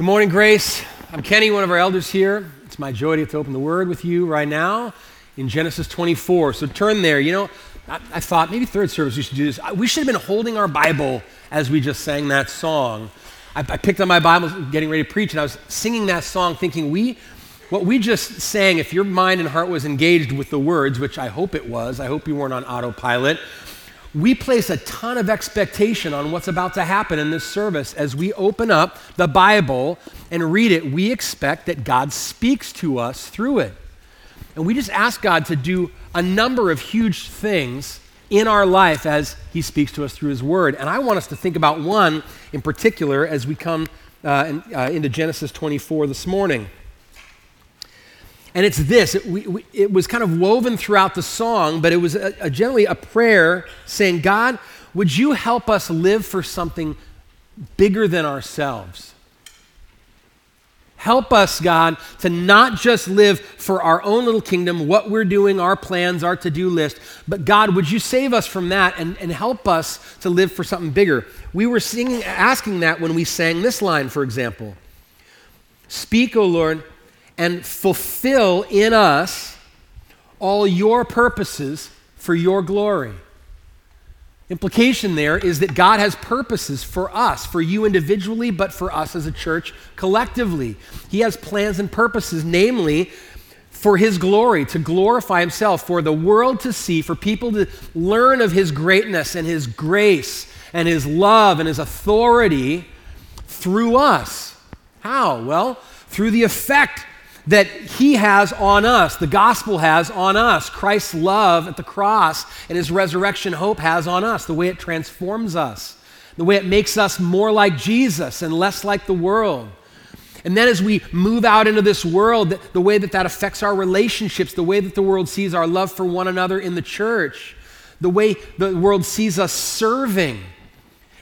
Good morning, Grace. I'm Kenny, one of our elders here. It's my joy to to open the Word with you right now in Genesis 24. So turn there. You know, I, I thought maybe third service we should do this. I- We should have been holding our Bible as we just sang that song. I, I picked up my Bible, getting ready to preach, and I was singing that song, thinking we. What we just sang, if your mind and heart was engaged with the words, which I hope it was, I hope you weren't on autopilot, we place a ton of expectation on what's about to happen in this service. As we open up the Bible and read it, we expect that God speaks to us through it. And we just ask God to do a number of huge things in our life as He speaks to us through His Word. And I want us to think about one in particular as we come uh, in, uh, into Genesis 24 this morning. And it's this it, we, we, it was kind of woven throughout the song, but it was a, a generally a prayer saying, God, would you help us live for something bigger than ourselves? Help us, God, to not just live for our own little kingdom, what we're doing, our plans, our to do list, but God, would you save us from that and, and help us to live for something bigger? We were singing, asking that when we sang this line, for example Speak, O Lord, and fulfill in us all your purposes for your glory. Implication there is that God has purposes for us, for you individually, but for us as a church collectively. He has plans and purposes, namely, for His glory, to glorify Himself, for the world to see, for people to learn of His greatness and His grace and His love and His authority through us. How? Well, through the effect that he has on us, the gospel has on us, Christ's love at the cross and his resurrection hope has on us, the way it transforms us, the way it makes us more like Jesus and less like the world. And then as we move out into this world, the way that that affects our relationships, the way that the world sees our love for one another in the church, the way the world sees us serving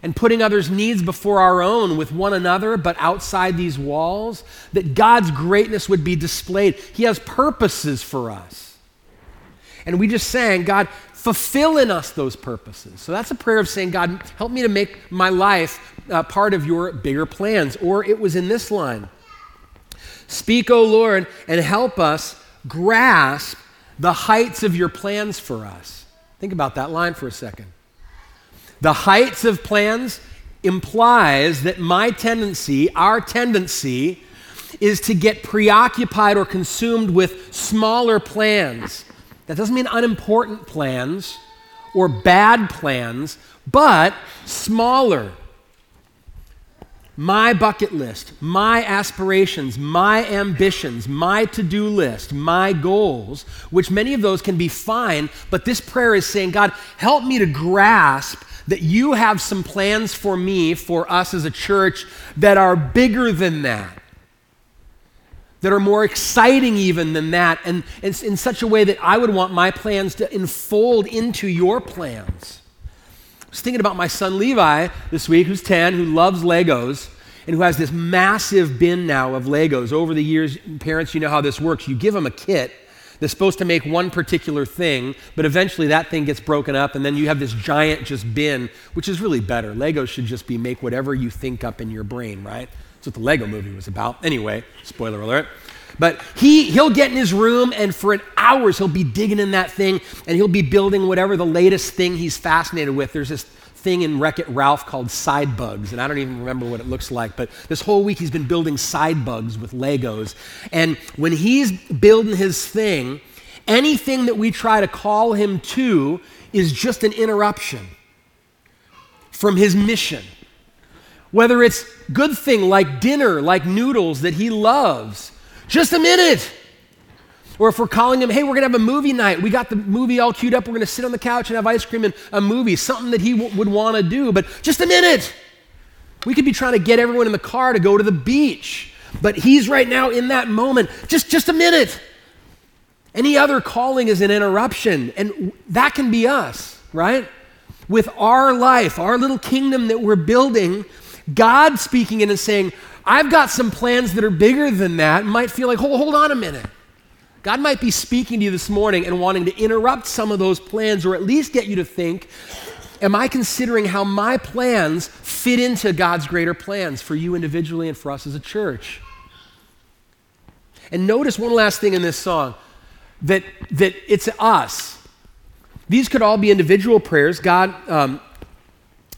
and putting others' needs before our own with one another, but outside these walls, that God's greatness would be displayed. He has purposes for us. And we just sang, God, fulfill in us those purposes. So that's a prayer of saying, God, help me to make my life uh, part of your bigger plans. Or it was in this line Speak, O Lord, and help us grasp the heights of your plans for us. Think about that line for a second. The heights of plans implies that my tendency, our tendency, is to get preoccupied or consumed with smaller plans. That doesn't mean unimportant plans or bad plans, but smaller. My bucket list, my aspirations, my ambitions, my to do list, my goals, which many of those can be fine, but this prayer is saying, God, help me to grasp that you have some plans for me, for us as a church, that are bigger than that, that are more exciting even than that, and it's in such a way that I would want my plans to enfold into your plans. I was thinking about my son Levi this week, who's 10, who loves Legos, and who has this massive bin now of Legos. Over the years, parents, you know how this works. You give them a kit that's supposed to make one particular thing, but eventually that thing gets broken up, and then you have this giant just bin, which is really better. Legos should just be make whatever you think up in your brain, right? That's what the Lego movie was about. Anyway, spoiler alert. But he, he'll get in his room, and for hours he'll be digging in that thing, and he'll be building whatever the latest thing he's fascinated with. There's this thing in Wreck It Ralph called Cy-Bugs, and I don't even remember what it looks like, but this whole week he's been building Cy-Bugs with Legos. And when he's building his thing, anything that we try to call him to is just an interruption from his mission. Whether it's good thing like dinner, like noodles that he loves, just a minute. Or if we're calling him, hey, we're going to have a movie night. We got the movie all queued up. We're going to sit on the couch and have ice cream and a movie, something that he w- would want to do. But just a minute. We could be trying to get everyone in the car to go to the beach. But he's right now in that moment. Just, just a minute. Any other calling is an interruption. And that can be us, right? With our life, our little kingdom that we're building, God speaking in and saying, I've got some plans that are bigger than that. Might feel like, hold, hold on a minute. God might be speaking to you this morning and wanting to interrupt some of those plans or at least get you to think am I considering how my plans fit into God's greater plans for you individually and for us as a church? And notice one last thing in this song that, that it's us. These could all be individual prayers. God, um,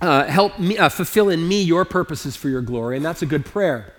uh, help me, uh, fulfill in me your purposes for your glory, and that's a good prayer.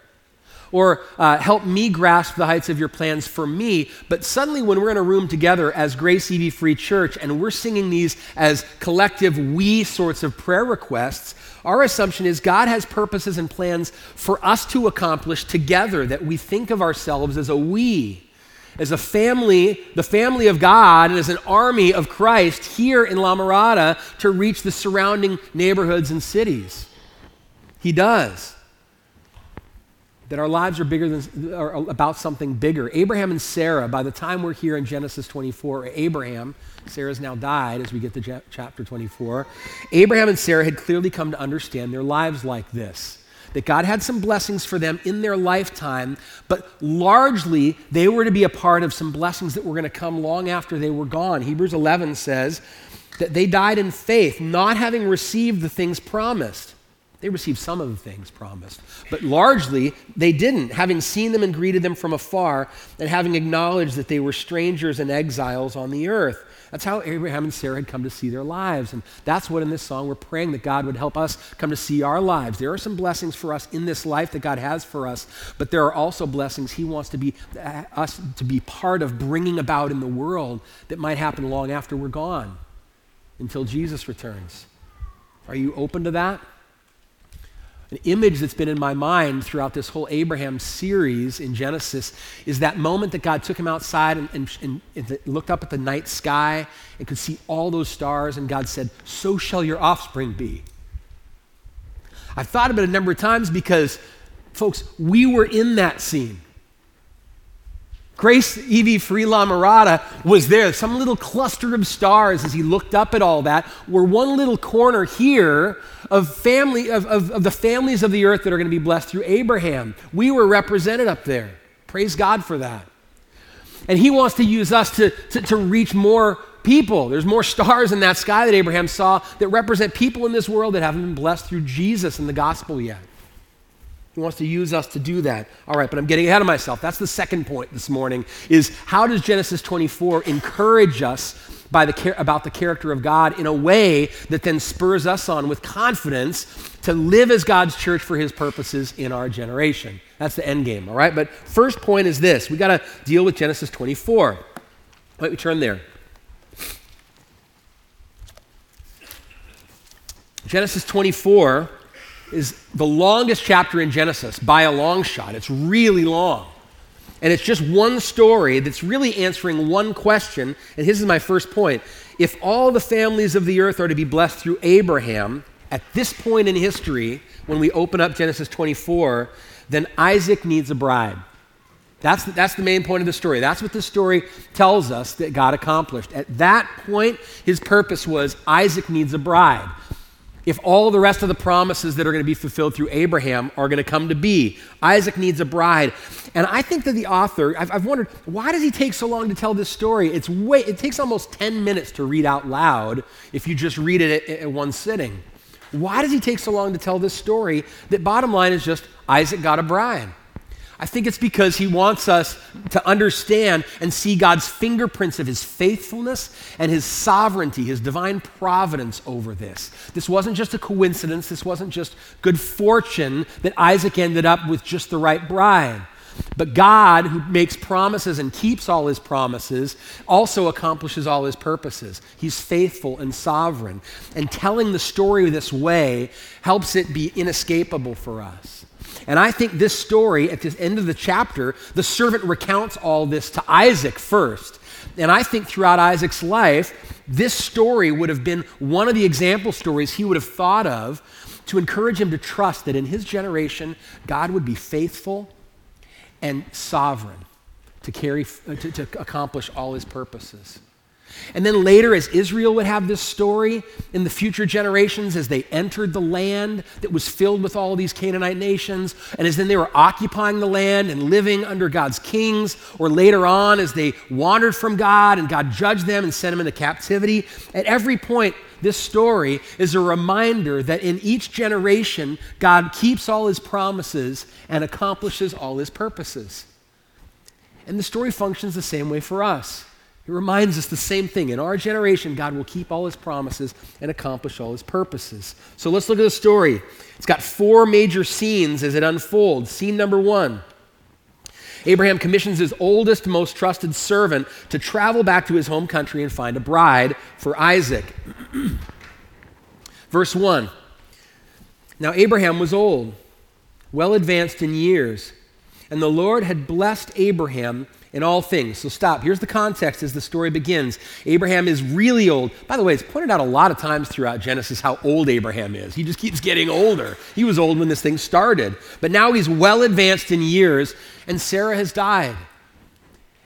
Or uh, help me grasp the heights of your plans for me. But suddenly, when we're in a room together as Grace EV Free Church and we're singing these as collective we sorts of prayer requests, our assumption is God has purposes and plans for us to accomplish together, that we think of ourselves as a we as a family, the family of God, and as an army of Christ here in La Mirada to reach the surrounding neighborhoods and cities. He does. That our lives are bigger than, are about something bigger. Abraham and Sarah, by the time we're here in Genesis 24, Abraham, Sarah's now died as we get to chapter 24. Abraham and Sarah had clearly come to understand their lives like this that God had some blessings for them in their lifetime, but largely they were to be a part of some blessings that were going to come long after they were gone. Hebrews 11 says that they died in faith, not having received the things promised. They received some of the things promised, but largely they didn't, having seen them and greeted them from afar, and having acknowledged that they were strangers and exiles on the earth. That's how Abraham and Sarah had come to see their lives. And that's what in this song we're praying that God would help us come to see our lives. There are some blessings for us in this life that God has for us, but there are also blessings He wants to be uh, us to be part of bringing about in the world that might happen long after we're gone until Jesus returns. Are you open to that? An image that's been in my mind throughout this whole Abraham series in Genesis is that moment that God took him outside and, and, and, looked up at the night sky and could see all those stars, and God said, So shall your offspring be. I've thought about it a number of times because, folks, we were in that scene. Grace EV Free La Mirada was there. Some little cluster of stars as he looked up at all that were one little corner here of family of, of, of the families of the earth that are going to be blessed through Abraham. We were represented up there. Praise God for that. And he wants to use us to, to, to reach more people. There's more stars in that sky that Abraham saw that represent people in this world that haven't been blessed through Jesus and the gospel yet. He wants to use us to do that. All right, but I'm getting ahead of myself. That's the second point this morning is how does Genesis 24 encourage us by the about the character of God in a way that then spurs us on with confidence to live as God's church for his purposes in our generation. That's the end game, all right? But first point is this. We got to deal with Genesis 24. Let me turn there. Genesis 24 is the longest chapter in Genesis by a long shot. It's really long. And it's just one story that's really answering one question. And this is my first point. If all the families of the earth are to be blessed through Abraham, at this point in history, when we open up Genesis 24, then Isaac needs a bride. That's that's the main point of the story. That's what the story tells us that God accomplished. At that point, his purpose was Isaac needs a bride if all the rest of the promises that are going to be fulfilled through Abraham are going to come to be. Isaac needs a bride. And I think that the author, I've, I've, wondered, why does he take so long to tell this story? It's way, it takes almost 10 minutes to read out loud if you just read it at, at one sitting. Why does he take so long to tell this story that bottom line is just Isaac got a bride? I think it's because he wants us to understand and see God's fingerprints of his faithfulness and his sovereignty, his divine providence over this. This wasn't just a coincidence, this wasn't just good fortune that Isaac ended up with just the right bride. But God, who makes promises and keeps all his promises, also accomplishes all his purposes. He's faithful and sovereign. And telling the story this way helps it be inescapable for us. And I think this story, at the end of the chapter, the servant recounts all this to Isaac first. And I think throughout Isaac's life, this story would have been one of the example stories he would have thought of to encourage him to trust that in his generation, God would be faithful and sovereign to, carry, uh, to, to accomplish all his purposes. And then later, as Israel would have this story in the future generations, as they entered the land that was filled with all these Canaanite nations, and as then they were occupying the land and living under God's kings, or later on as they wandered from God and God judged them and sent them into captivity, at every point, this story is a reminder that in each generation, God keeps all his promises and accomplishes all his purposes. And the story functions the same way for us. It reminds us the same thing. In our generation, God will keep all his promises and accomplish all his purposes. So let's look at the story. It's got four major scenes as it unfolds. Scene number one Abraham commissions his oldest, most trusted servant to travel back to his home country and find a bride for Isaac. Verse 1 Now Abraham was old, well advanced in years, and the Lord had blessed Abraham in all things. So stop. Here's the context as the story begins. Abraham is really old. By the way, it's pointed out a lot of times throughout Genesis how old Abraham is. He just keeps getting older. He was old when this thing started, but now he's well advanced in years, and Sarah has died.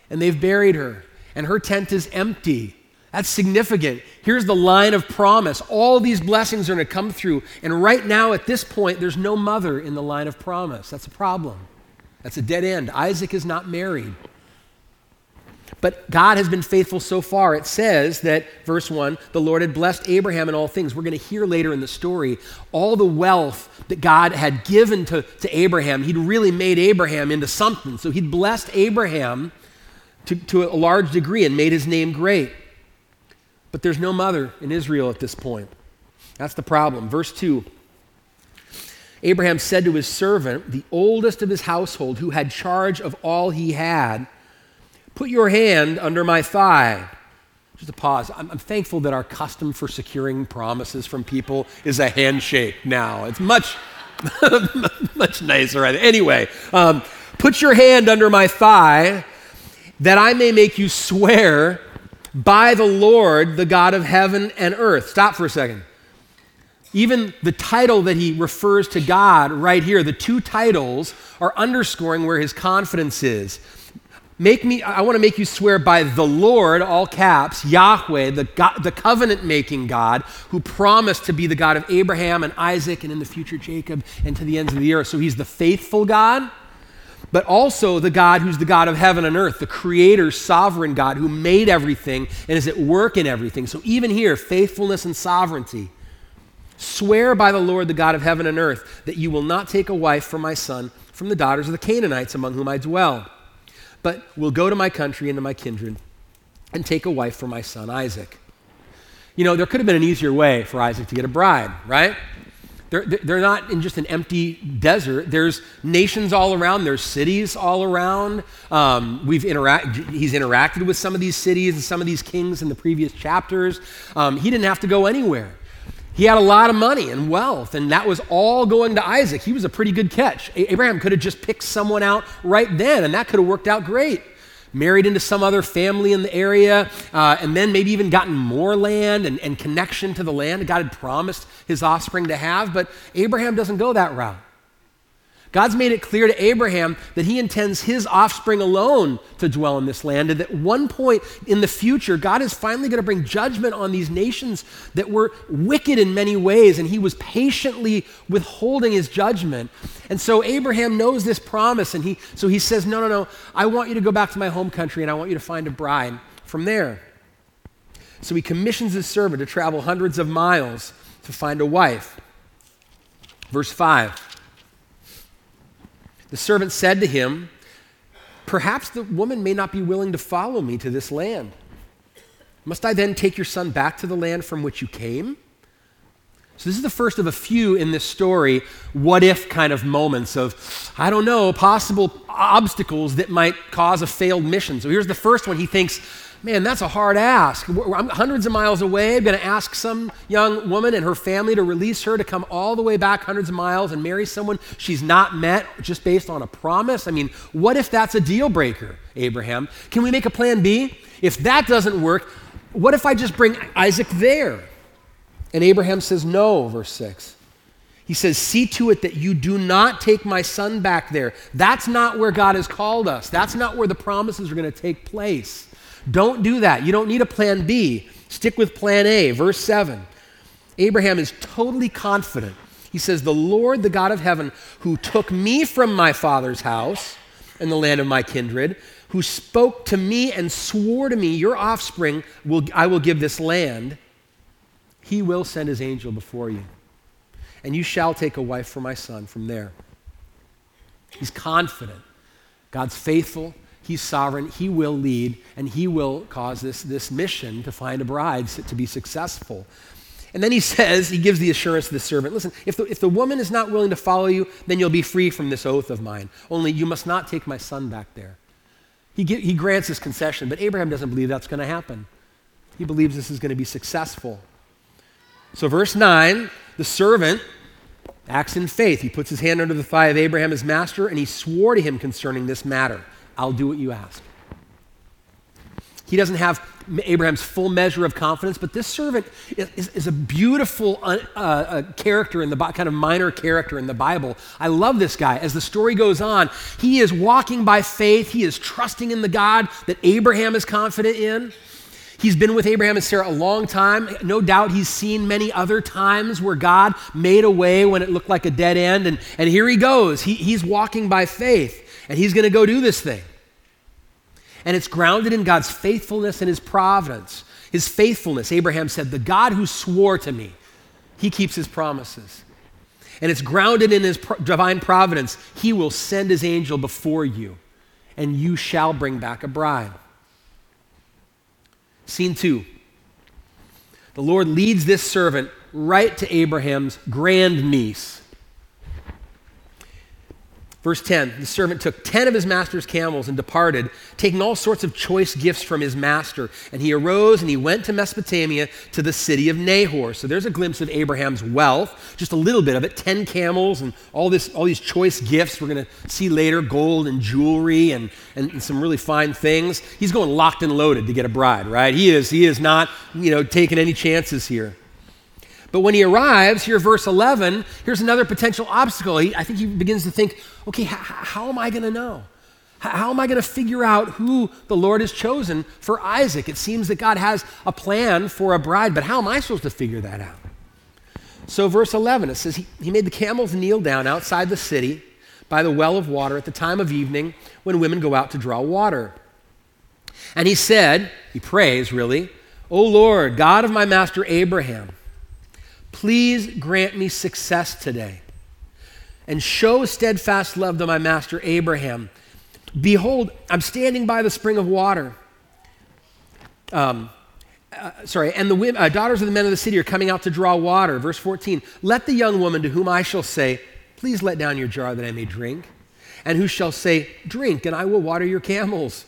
And they've buried her, and her tent is empty. That's significant. Here's the line of promise. All these blessings are going to come through. And right now, at this point, there's no mother in the line of promise. That's a problem. That's a dead end. Isaac is not married. But God has been faithful so far. It says that, verse 1, the Lord had blessed Abraham in all things. We're going to hear later in the story all the wealth that God had given to, to Abraham. He'd really made Abraham into something. So he'd blessed Abraham to, to a large degree and made his name great. But there's no mother in Israel at this point. That's the problem. Verse 2 Abraham said to his servant, the oldest of his household, who had charge of all he had, Put your hand under my thigh. Just a pause. I'm, I'm, thankful that our custom for securing promises from people is a handshake now. It's much, much nicer. Anyway, um, put your hand under my thigh that I may make you swear by the Lord, the God of heaven and earth. Stop for a second. Even the title that he refers to God right here, the two titles are underscoring where his confidence is. Make me, I want to make you swear by the Lord, all caps, Yahweh, the, God, the covenant making God, who promised to be the God of Abraham and Isaac and in the future Jacob and to the ends of the earth. So he's the faithful God, but also the God who's the God of heaven and earth, the creator, sovereign God who made everything and is at work in everything. So even here, faithfulness and sovereignty. Swear by the Lord, the God of heaven and earth, that you will not take a wife for my son from the daughters of the Canaanites among whom I dwell but will go to my country and to my kindred and take a wife for my son Isaac. You know, there could have been an easier way for Isaac to get a bride, right? They're, they're not in just an empty desert. There's nations all around. There's cities all around. Um, we've interact, he's interacted with some of these cities and some of these kings in the previous chapters. Um, he didn't have to go anywhere. He had a lot of money and wealth, and that was all going to Isaac. He was a pretty good catch. Abraham could have just picked someone out right then, and that could have worked out great. Married into some other family in the area, uh, and then maybe even gotten more land and, and connection to the land that God had promised his offspring to have. But Abraham doesn't go that route. God's made it clear to Abraham that he intends his offspring alone to dwell in this land, and that one point in the future, God is finally going to bring judgment on these nations that were wicked in many ways, and he was patiently withholding his judgment. And so Abraham knows this promise, and he, so he says, No, no, no, I want you to go back to my home country, and I want you to find a bride from there. So he commissions his servant to travel hundreds of miles to find a wife. Verse 5. The servant said to him, Perhaps the woman may not be willing to follow me to this land. Must I then take your son back to the land from which you came? So, this is the first of a few in this story, what if kind of moments of, I don't know, possible obstacles that might cause a failed mission. So, here's the first one. He thinks, man, that's a hard ask. I'm hundreds of miles away. I'm going to ask some young woman and her family to release her to come all the way back hundreds of miles and marry someone she's not met just based on a promise. I mean, what if that's a deal breaker, Abraham? Can we make a plan B? If that doesn't work, what if I just bring Isaac there? And Abraham says, no, verse 6. He says, See to it that you do not take my son back there. That's not where God has called us. That's not where the promises are going to take place. Don't do that. You don't need a plan B. Stick with plan A. Verse 7. Abraham is totally confident. He says, The Lord, the God of heaven, who took me from my father's house and the land of my kindred, who spoke to me and swore to me, Your offspring, will, I will give this land. he will send his angel before you. And you shall take a wife for my son from there. He's confident. God's faithful. He's sovereign. He will lead, and he will cause this, this mission to find a bride to be successful. And then he says, he gives the assurance to the servant listen, if the, if the woman is not willing to follow you, then you'll be free from this oath of mine. Only you must not take my son back there. He, he grants this concession, but Abraham doesn't believe that's going to happen. He believes this is going to be successful. So, verse 9, the servant acts in faith. He puts his hand under the thigh of Abraham, his master, and he swore to him concerning this matter I'll do what you ask. He doesn't have Abraham's full measure of confidence, but this servant is, is a beautiful uh, uh, character in the kind of minor character in the Bible. I love this guy. As the story goes on, he is walking by faith. He is trusting in the God that Abraham is confident in. He's been with Abraham and Sarah a long time. No doubt he's seen many other times where God made a way when it looked like a dead end. And, and here he goes. He, he's walking by faith, and he's going to go do this thing. And it's grounded in God's faithfulness and his providence. His faithfulness, Abraham said, The God who swore to me, he keeps his promises. And it's grounded in his divine providence. He will send his angel before you, and you shall bring back a bride. Scene two. The Lord leads this servant right to Abraham's grandniece. Verse 10 The servant took 10 of his master's camels and departed, taking all sorts of choice gifts from his master. And he arose and he went to Mesopotamia to the city of Nahor. So there's a glimpse of Abraham's wealth, just a little bit of it 10 camels and all, this, all these choice gifts. We're going to see later gold and jewelry and, and, and some really fine things. He's going locked and loaded to get a bride, right? He is, he is not, you know, taking any chances here. But when he arrives, here, verse 11, here's another potential obstacle. He, I think he begins to think, okay, h- how am I going to know? H- how am I going to figure out who the Lord has chosen for Isaac? It seems that God has a plan for a bride, but how am I supposed to figure that out? So, verse 11, it says, He, he made the camels kneel down outside the city by the well of water at the time of evening when women go out to draw water. And he said, he prays really, O Lord, God of my master Abraham, Please grant me success today and show steadfast love to my master Abraham. Behold, I'm standing by the spring of water. Um, uh, sorry, and the women, uh, daughters of the men of the city are coming out to draw water. Verse 14 Let the young woman to whom I shall say, Please let down your jar that I may drink, and who shall say, Drink, and I will water your camels.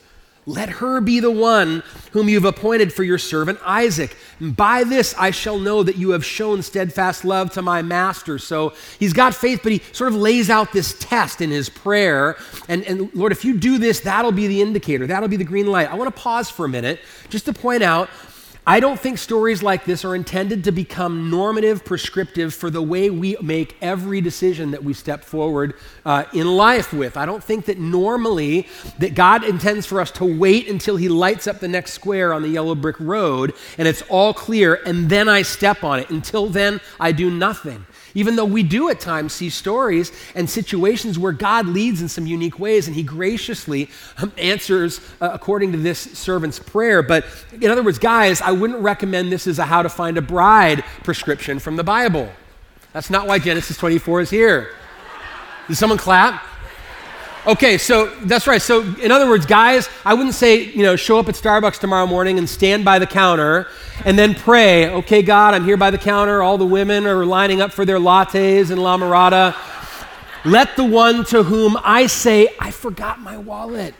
Let her be the one whom you've appointed for your servant Isaac. And by this I shall know that you have shown steadfast love to my master. So he's got faith, but he sort of lays out this test in his prayer. And, and Lord, if you do this, that'll be the indicator, that'll be the green light. I want to pause for a minute just to point out I don't think stories like this are intended to become normative, prescriptive for the way we make every decision that we step forward uh, in life with. I don't think that normally that God intends for us to wait until He lights up the next square on the yellow brick road and it's all clear, and then I step on it. Until then, I do nothing. Even though we do at times see stories and situations where God leads in some unique ways and he graciously um, answers uh, according to this servant's prayer. But in other words, guys, I wouldn't recommend this as a how to find a bride prescription from the Bible. That's not why Genesis 24 is here. Did someone clap? Okay, so that's right. So, in other words, guys, I wouldn't say, you know, show up at Starbucks tomorrow morning and stand by the counter and then pray, okay, God, I'm here by the counter. All the women are lining up for their lattes and La Mirada. Let the one to whom I say, I forgot my wallet.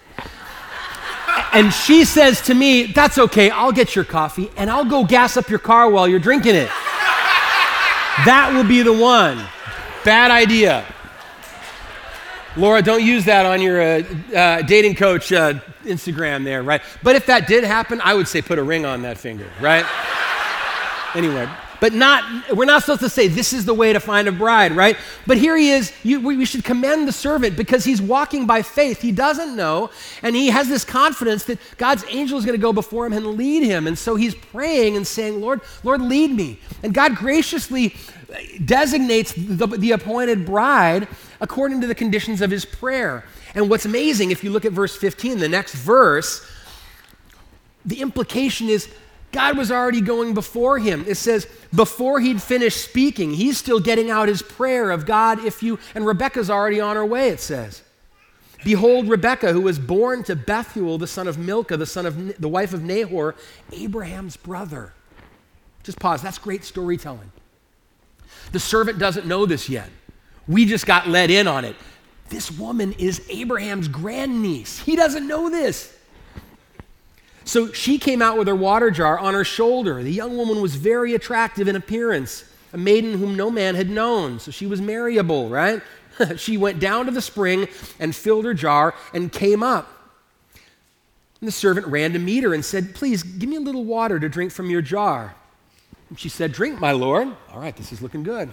And she says to me, That's okay, I'll get your coffee and I'll go gas up your car while you're drinking it. That will be the one. Bad idea. Laura, don't use that on your uh, uh, dating coach uh, Instagram there, right? But if that did happen, I would say put a ring on that finger, right? anyway, but not, we're not supposed to say this is the way to find a bride, right? But here he is. You, we should commend the servant because he's walking by faith. He doesn't know, and he has this confidence that God's angel is going to go before him and lead him. And so he's praying and saying, Lord, Lord, lead me. And God graciously designates the, the appointed bride according to the conditions of his prayer. And what's amazing, if you look at verse 15, the next verse, the implication is God was already going before him. It says, before he'd finished speaking, he's still getting out his prayer of God, if you, and Rebekah's already on her way, it says. Behold, Rebekah, who was born to Bethuel, the son of Milcah, the son of the wife of Nahor, Abraham's brother. Just pause. That's great storytelling. The servant doesn't know this yet. We just got let in on it. This woman is Abraham's grandniece. He doesn't know this. So she came out with her water jar on her shoulder. The young woman was very attractive in appearance, a maiden whom no man had known. So she was marriable, right? she went down to the spring and filled her jar and came up. And the servant ran to meet her and said, Please, give me a little water to drink from your jar. And she said, Drink, my lord. All right, this is looking good.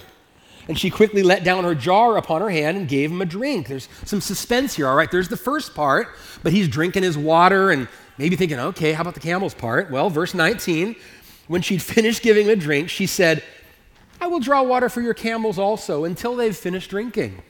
And she quickly let down her jar upon her hand and gave him a drink. There's some suspense here. All right, there's the first part, but he's drinking his water and maybe thinking, okay, how about the camel's part? Well, verse 19, when she'd finished giving a drink, she said, I will draw water for your camels also until they've finished drinking.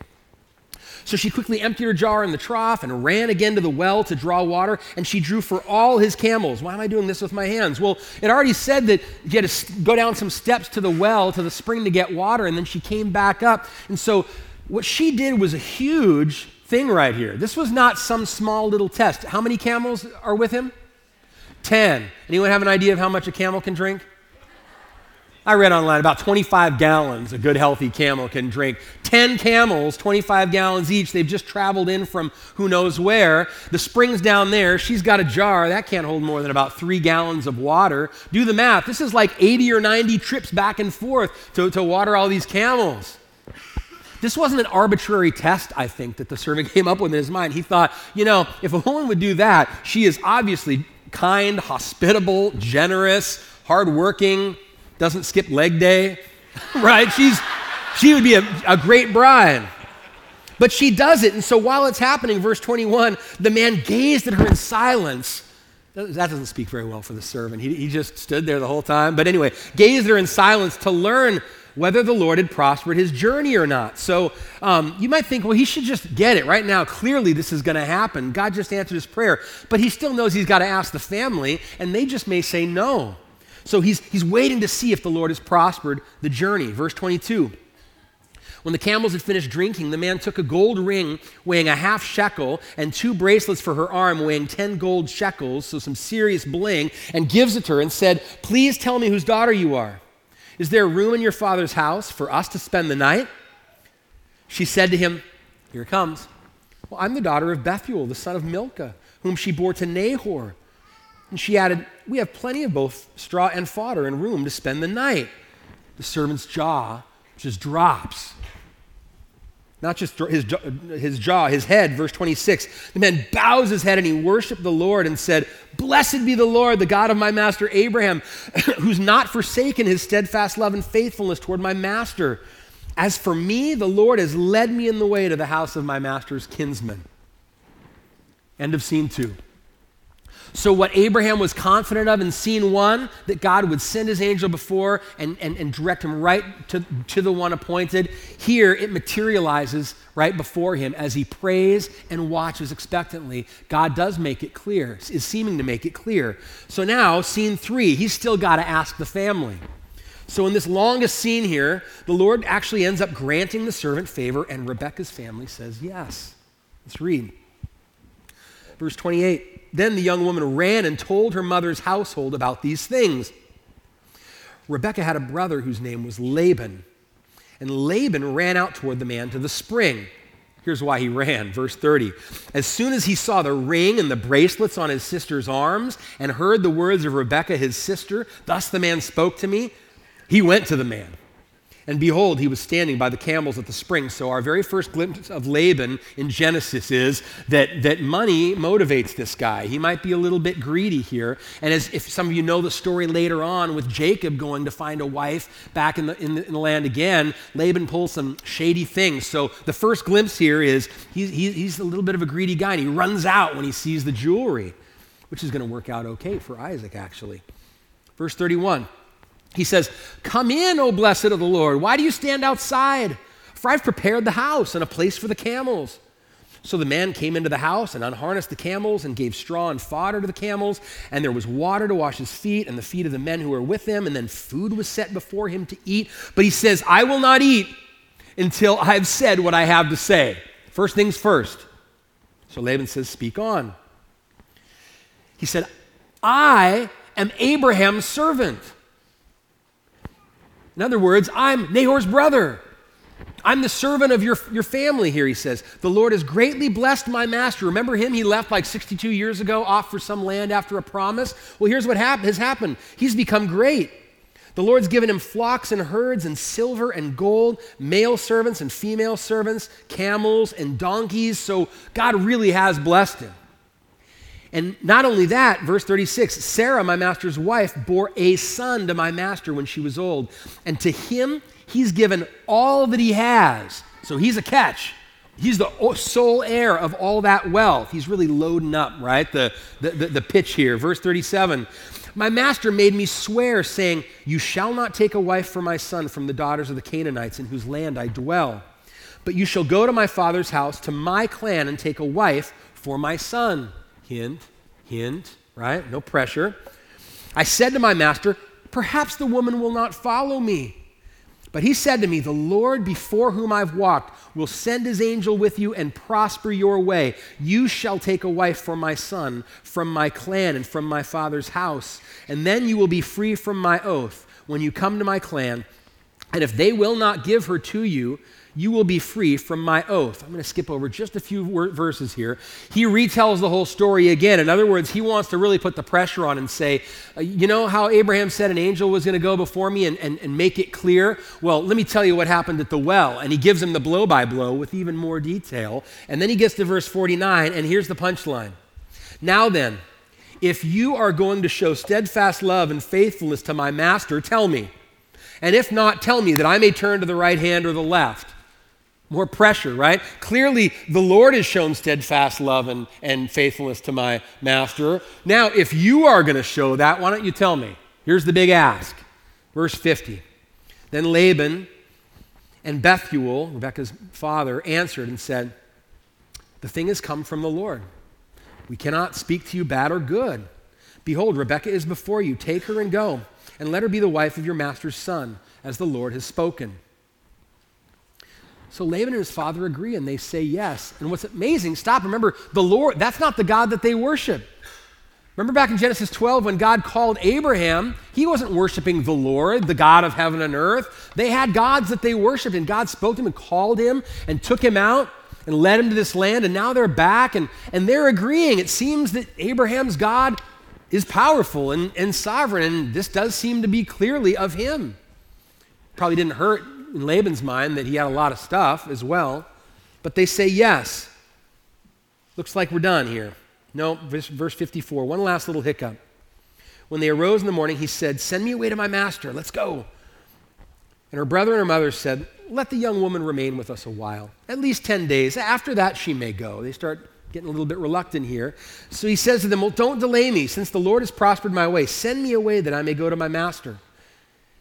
So she quickly emptied her jar in the trough and ran again to the well to draw water, and she drew for all his camels. Why am I doing this with my hands? Well, it already said that you had to go down some steps to the well, to the spring to get water, and then she came back up. And so what she did was a huge thing right here. This was not some small little test. How many camels are with him? Ten. Anyone have an idea of how much a camel can drink? I read online about 25 gallons a good healthy camel can drink. 10 camels, 25 gallons each. They've just traveled in from who knows where. The spring's down there. She's got a jar. That can't hold more than about three gallons of water. Do the math. This is like 80 or 90 trips back and forth to, to water all these camels. This wasn't an arbitrary test, I think, that the servant came up with in his mind. He thought, you know, if a woman would do that, she is obviously kind, hospitable, generous, hardworking, doesn't skip leg day, right? She's, she would be a, a great bride. But she does it. And so while it's happening, verse 21, the man gazed at her in silence. That doesn't speak very well for the servant. He, he just stood there the whole time. But anyway, gazed at her in silence to learn whether the Lord had prospered his journey or not. So um, you might think, well, he should just get it right now. Clearly, this is going to happen. God just answered his prayer. But he still knows he's got to ask the family, and they just may say no. So he's, he's waiting to see if the Lord has prospered the journey. Verse 22. When the camels had finished drinking, the man took a gold ring weighing a half shekel and two bracelets for her arm weighing 10 gold shekels, so some serious bling, and gives it to her and said, Please tell me whose daughter you are. Is there room in your father's house for us to spend the night? She said to him, Here it comes. Well, I'm the daughter of Bethuel, the son of Milcah, whom she bore to Nahor. And she added, We have plenty of both straw and fodder and room to spend the night. The servant's jaw just drops. Not just his, his jaw, his head, verse 26. The man bows his head and he worshiped the Lord and said, Blessed be the Lord, the God of my master Abraham, who's not forsaken his steadfast love and faithfulness toward my master. As for me, the Lord has led me in the way to the house of my master's kinsman. End of scene two. So, what Abraham was confident of in scene one, that God would send his angel before and, and, and direct him right to, to the one appointed, here it materializes right before him as he prays and watches expectantly. God does make it clear, is seeming to make it clear. So, now, scene three, he's still got to ask the family. So, in this longest scene here, the Lord actually ends up granting the servant favor, and Rebekah's family says yes. Let's read. Verse 28. Then the young woman ran and told her mother's household about these things. Rebekah had a brother whose name was Laban. And Laban ran out toward the man to the spring. Here's why he ran. Verse 30. As soon as he saw the ring and the bracelets on his sister's arms and heard the words of Rebekah, his sister, thus the man spoke to me, he went to the man. And behold, he was standing by the camels at the spring. So, our very first glimpse of Laban in Genesis is that, that money motivates this guy. He might be a little bit greedy here. And as if some of you know the story later on with Jacob going to find a wife back in the, in the, in the land again, Laban pulls some shady things. So, the first glimpse here is he's, he's a little bit of a greedy guy, and he runs out when he sees the jewelry, which is going to work out okay for Isaac, actually. Verse 31. He says, Come in, O blessed of the Lord. Why do you stand outside? For I've prepared the house and a place for the camels. So the man came into the house and unharnessed the camels and gave straw and fodder to the camels, and there was water to wash his feet and the feet of the men who were with him, and then food was set before him to eat. But he says, I will not eat until I've said what I have to say. First things first. So Laban says, Speak on. He said, I am Abraham's servant. In other words, I'm Nahor's brother. I'm the servant of your, your family here, he says. The Lord has greatly blessed my master. Remember him? He left like 62 years ago off for some land after a promise. Well, here's what hap- has happened he's become great. The Lord's given him flocks and herds and silver and gold, male servants and female servants, camels and donkeys. So God really has blessed him. And not only that, verse 36 Sarah, my master's wife, bore a son to my master when she was old. And to him, he's given all that he has. So he's a catch. He's the sole heir of all that wealth. He's really loading up, right? The, the, the, the pitch here. Verse 37 My master made me swear, saying, You shall not take a wife for my son from the daughters of the Canaanites in whose land I dwell. But you shall go to my father's house, to my clan, and take a wife for my son. Hint, hint, right? No pressure. I said to my master, Perhaps the woman will not follow me. But he said to me, The Lord before whom I've walked will send his angel with you and prosper your way. You shall take a wife for my son from my clan and from my father's house, and then you will be free from my oath when you come to my clan. And if they will not give her to you, you will be free from my oath. I'm going to skip over just a few verses here. He retells the whole story again. In other words, he wants to really put the pressure on and say, uh, You know how Abraham said an angel was going to go before me and, and, and make it clear? Well, let me tell you what happened at the well. And he gives him the blow by blow with even more detail. And then he gets to verse 49, and here's the punchline. Now then, if you are going to show steadfast love and faithfulness to my master, tell me. And if not, tell me that I may turn to the right hand or the left. More pressure, right? Clearly, the Lord has shown steadfast love and, and faithfulness to my master. Now, if you are going to show that, why don't you tell me? Here's the big ask. Verse 50. Then Laban and Bethuel, Rebekah's father, answered and said, The thing has come from the Lord. We cannot speak to you bad or good. Behold, Rebekah is before you. Take her and go, and let her be the wife of your master's son, as the Lord has spoken. So Laban and his father agree and they say yes. And what's amazing, stop, remember, the Lord, that's not the God that they worship. Remember back in Genesis 12 when God called Abraham, he wasn't worshiping the Lord, the God of heaven and earth. They had gods that they worshiped, and God spoke to him and called him and took him out and led him to this land, and now they're back and, and they're agreeing. It seems that Abraham's God is powerful and, and sovereign, and this does seem to be clearly of him. Probably didn't hurt in Laban's mind that he had a lot of stuff as well, but they say yes. Looks like we're done here. No, verse 54, one last little hiccup. When they arose in the morning, he said, Send me away to my master, let's go. And her brother and her mother said, Let the young woman remain with us a while, at least 10 days. After that, she may go. They start getting a little bit reluctant here. So he says to them, Well, don't delay me, since the Lord has prospered my way. Send me away that I may go to my master.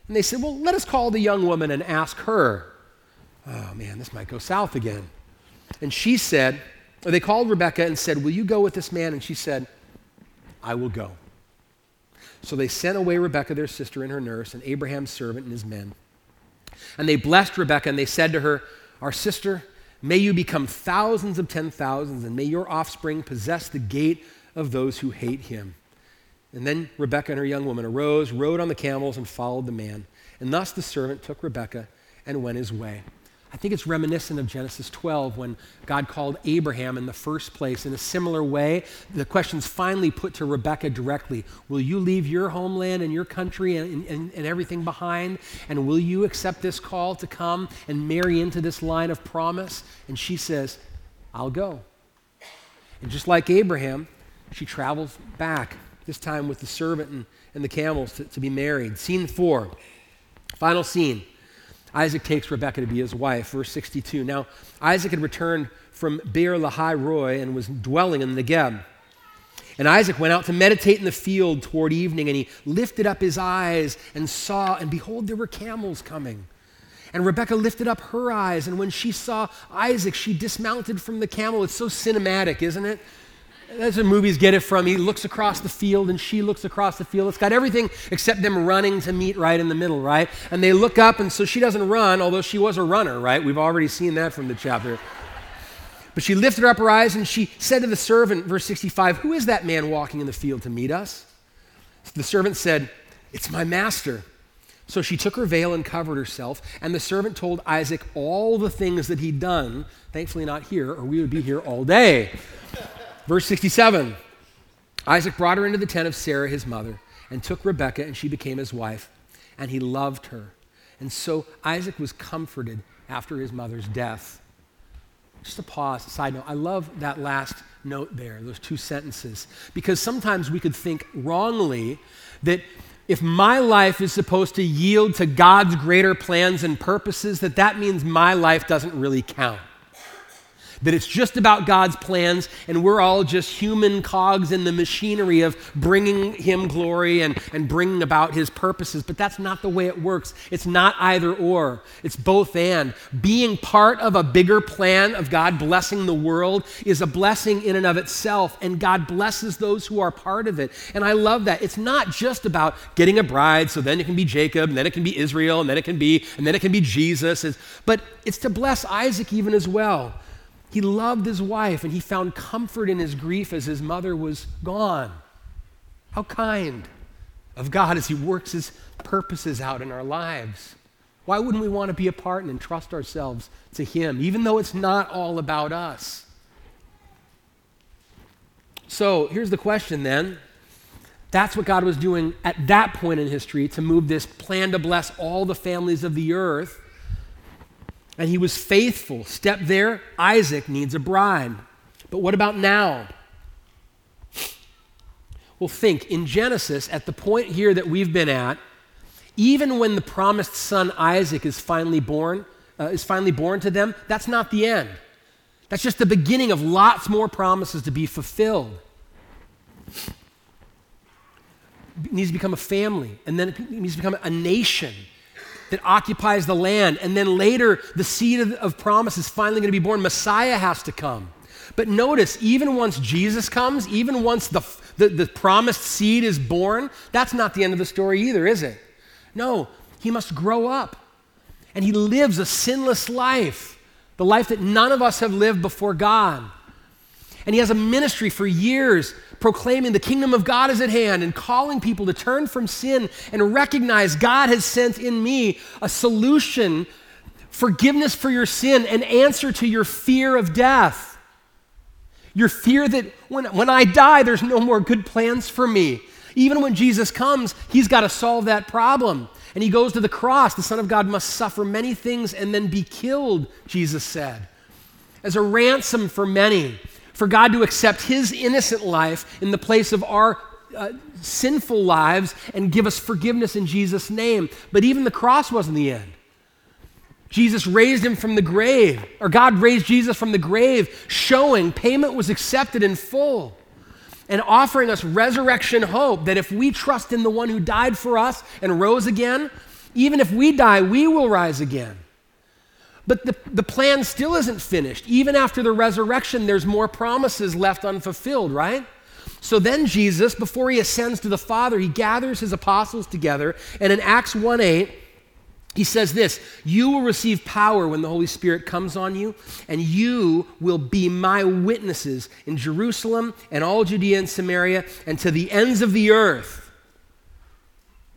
And they said, Well, let us call the young woman and ask her. Oh, man, this might go south again. And she said, or they called Rebekah and said, Will you go with this man? And she said, I will go. So they sent away Rebekah, their sister, and her nurse, and Abraham's servant and his men. And they blessed Rebekah, and they said to her, Our sister, may you become thousands of ten thousands, and may your offspring possess the gate of those who hate him. And then Rebekah and her young woman arose, rode on the camels, and followed the man. And thus the servant took Rebekah and went his way. I think it's reminiscent of Genesis 12 when God called Abraham in the first place. In a similar way, the question's finally put to Rebekah directly Will you leave your homeland and your country and, and, and everything behind? And will you accept this call to come and marry into this line of promise? And she says, I'll go. And just like Abraham, she travels back this time with the servant and, and the camels to, to be married. Scene four, final scene. Isaac takes Rebekah to be his wife. Verse 62. Now, Isaac had returned from Beer Lahai Roi and was dwelling in the Negeb. And Isaac went out to meditate in the field toward evening, and he lifted up his eyes and saw, and behold, there were camels coming. And Rebekah lifted up her eyes, and when she saw Isaac, she dismounted from the camel. It's so cinematic, isn't it? That's where movies get it from. He looks across the field and she looks across the field. It's got everything except them running to meet right in the middle, right? And they look up, and so she doesn't run, although she was a runner, right? We've already seen that from the chapter. But she lifted up her eyes and she said to the servant, verse 65, Who is that man walking in the field to meet us? The servant said, It's my master. So she took her veil and covered herself, and the servant told Isaac all the things that he'd done. Thankfully, not here, or we would be here all day. Verse 67 Isaac brought her into the tent of Sarah, his mother, and took Rebekah, and she became his wife, and he loved her. And so Isaac was comforted after his mother's death. Just a pause, a side note. I love that last note there, those two sentences, because sometimes we could think wrongly that if my life is supposed to yield to God's greater plans and purposes, that that means my life doesn't really count that it's just about God's plans and we're all just human cogs in the machinery of bringing Him glory and, and bringing about His purposes. But that's not the way it works. It's not either or, it's both and. Being part of a bigger plan of God blessing the world is a blessing in and of itself, and God blesses those who are part of it. And I love that. It's not just about getting a bride, so then it can be Jacob, and then it can be Israel, and then it can be, and then it can be Jesus. But it's to bless Isaac even as well. He loved his wife and he found comfort in his grief as his mother was gone. How kind of God as he works his purposes out in our lives. Why wouldn't we want to be a part and entrust ourselves to him, even though it's not all about us? So here's the question then. That's what God was doing at that point in history to move this plan to bless all the families of the earth and he was faithful. Step there, Isaac needs a bride. But what about now? Well, think in Genesis, at the point here that we've been at, even when the promised son Isaac is finally born, uh, is finally born to them, that's not the end. That's just the beginning of lots more promises to be fulfilled. It needs to become a family, and then it needs to become a nation that occupies the land. And then later, the seed of, of promise is finally going to be born. Messiah has to come. But notice, even once Jesus comes, even once the, the, the promised seed is born, that's not the end of the story either, is it? No, he must grow up. And he lives a sinless life, the life that none of us have lived before God. And he has a ministry for years proclaiming the kingdom of God is at hand and calling people to turn from sin and recognize God has sent in me a solution, forgiveness for your sin, an answer to your fear of death. Your fear that when, when I die, there's no more good plans for me. Even when Jesus comes, he's got to solve that problem. And he goes to the cross. The Son of God must suffer many things and then be killed, Jesus said, as a ransom for many for God to accept his innocent life in the place of our uh, sinful lives and give us forgiveness in Jesus' name. But even the cross wasn't the end. Jesus raised him from the grave, or God raised Jesus from the grave, showing payment was accepted in full and offering us resurrection hope that if we trust in the one who died for us and rose again, even if we die, we will rise again. But the, the plan still isn't finished. Even after the resurrection, there's more promises left unfulfilled, right? So then Jesus, before he ascends to the Father, he gathers his apostles together, and in Acts 1 8, he says this You will receive power when the Holy Spirit comes on you, and you will be my witnesses in Jerusalem and all Judea and Samaria and to the ends of the earth.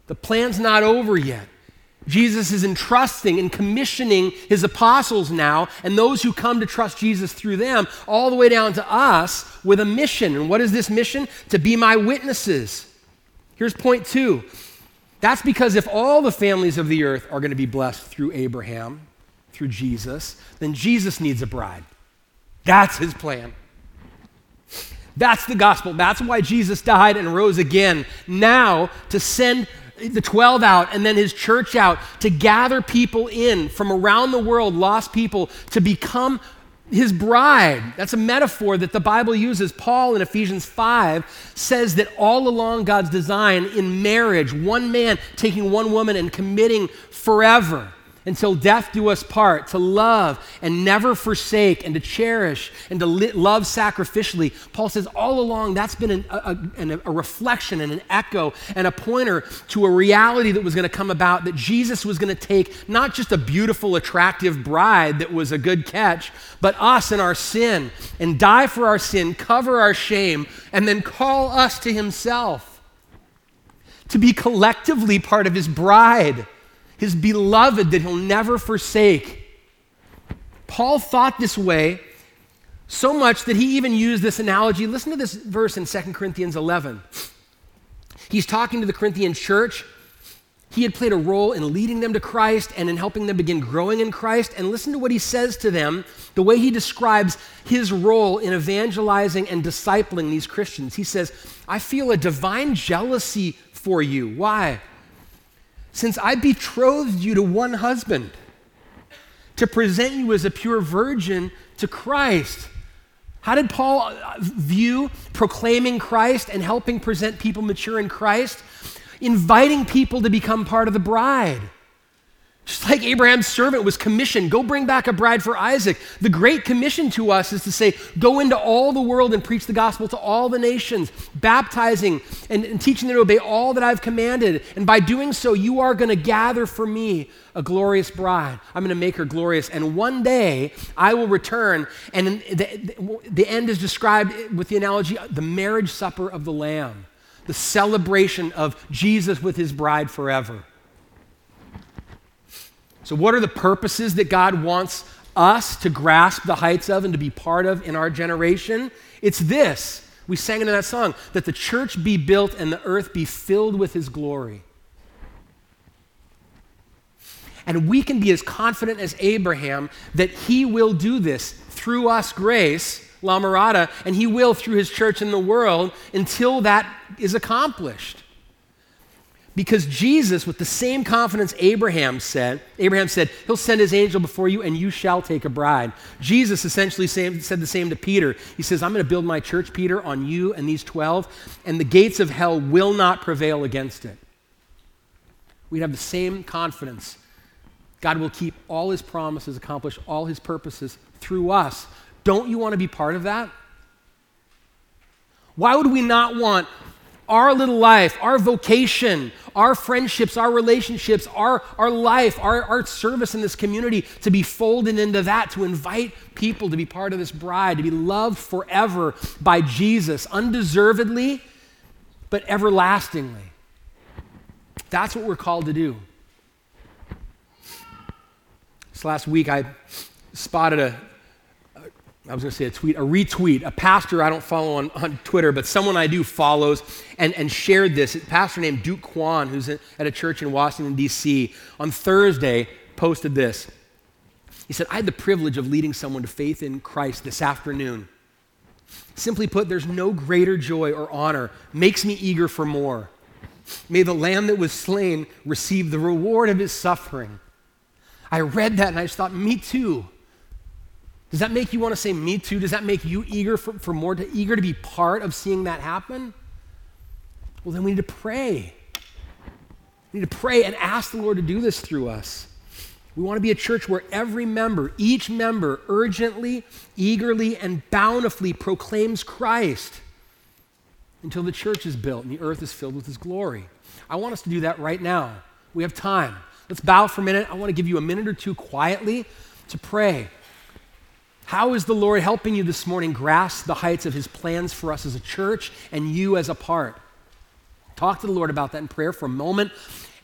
The plan's not over yet. Jesus is entrusting and commissioning his apostles now and those who come to trust Jesus through them, all the way down to us with a mission. And what is this mission? To be my witnesses. Here's point two that's because if all the families of the earth are going to be blessed through Abraham, through Jesus, then Jesus needs a bride. That's his plan. That's the gospel. That's why Jesus died and rose again. Now, to send the 12 out and then his church out to gather people in from around the world, lost people, to become his bride. That's a metaphor that the Bible uses. Paul in Ephesians 5 says that all along God's design in marriage, one man taking one woman and committing forever. Until death do us part, to love and never forsake, and to cherish and to li- love sacrificially. Paul says all along that's been an, a, a, a reflection and an echo and a pointer to a reality that was going to come about that Jesus was going to take not just a beautiful, attractive bride that was a good catch, but us and our sin and die for our sin, cover our shame, and then call us to himself to be collectively part of his bride his beloved that he'll never forsake. Paul thought this way so much that he even used this analogy. Listen to this verse in 2 Corinthians 11. He's talking to the Corinthian church. He had played a role in leading them to Christ and in helping them begin growing in Christ. And listen to what he says to them, the way he describes his role in evangelizing and discipling these Christians. He says, I feel a divine jealousy for you. Why? Since I betrothed you to one husband to present you as a pure virgin to Christ. How did Paul view proclaiming Christ and helping present people mature in Christ? Inviting people to become part of the bride. Just like Abraham's servant was commissioned, go bring back a bride for Isaac. The great commission to us is to say, go into all the world and preach the gospel to all the nations, baptizing and, and teaching them to obey all that I've commanded. And by doing so, you are going to gather for me a glorious bride. I'm going to make her glorious. And one day I will return. And the, the end is described with the analogy the marriage supper of the Lamb, the celebration of Jesus with his bride forever. So, what are the purposes that God wants us to grasp the heights of and to be part of in our generation? It's this. We sang into that song that the church be built and the earth be filled with his glory. And we can be as confident as Abraham that he will do this through us, grace, La Mirada, and he will through his church in the world until that is accomplished. Because Jesus, with the same confidence Abraham said, Abraham said, He'll send His angel before you and you shall take a bride. Jesus essentially said the same to Peter. He says, I'm going to build my church, Peter, on you and these 12, and the gates of hell will not prevail against it. We'd have the same confidence. God will keep all His promises, accomplish all His purposes through us. Don't you want to be part of that? Why would we not want our little life, our vocation, our friendships, our relationships, our, our life, our, our service in this community to be folded into that, to invite people to be part of this bride, to be loved forever by Jesus, undeservedly, but everlastingly. That's what we're called to do. This last week, I spotted a, I was going to say a tweet, a retweet. A pastor I don't follow on, on Twitter, but someone I do follows and, and shared this. A pastor named Duke Kwon, who's at a church in Washington, D.C., on Thursday posted this. He said, I had the privilege of leading someone to faith in Christ this afternoon. Simply put, there's no greater joy or honor, makes me eager for more. May the lamb that was slain receive the reward of his suffering. I read that and I just thought, me too. Does that make you want to say me too? Does that make you eager for, for more, to, eager to be part of seeing that happen? Well, then we need to pray. We need to pray and ask the Lord to do this through us. We want to be a church where every member, each member, urgently, eagerly, and bountifully proclaims Christ until the church is built and the earth is filled with his glory. I want us to do that right now. We have time. Let's bow for a minute. I want to give you a minute or two quietly to pray. How is the Lord helping you this morning grasp the heights of his plans for us as a church and you as a part? Talk to the Lord about that in prayer for a moment.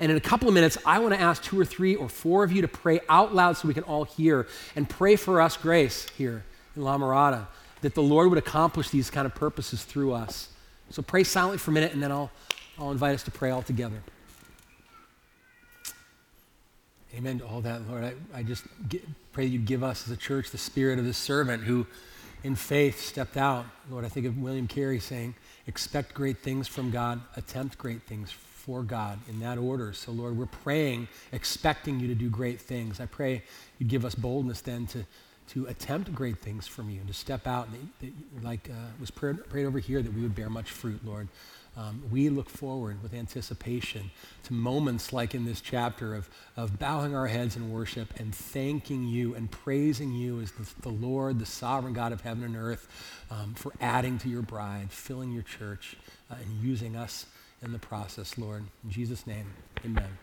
And in a couple of minutes, I want to ask two or three or four of you to pray out loud so we can all hear and pray for us grace here in La Mirada, that the Lord would accomplish these kind of purposes through us. So pray silently for a minute, and then I'll, I'll invite us to pray all together. Amen to all that, Lord. I, I just get, pray that you'd give us as a church the spirit of this servant who, in faith, stepped out. Lord, I think of William Carey saying, expect great things from God, attempt great things for God in that order. So, Lord, we're praying, expecting you to do great things. I pray you'd give us boldness then to, to attempt great things from you and to step out, and that, that, like uh, was prayed, prayed over here, that we would bear much fruit, Lord. Um, we look forward with anticipation to moments like in this chapter of, of bowing our heads in worship and thanking you and praising you as the, the Lord, the sovereign God of heaven and earth, um, for adding to your bride, filling your church, uh, and using us in the process, Lord. In Jesus' name, amen.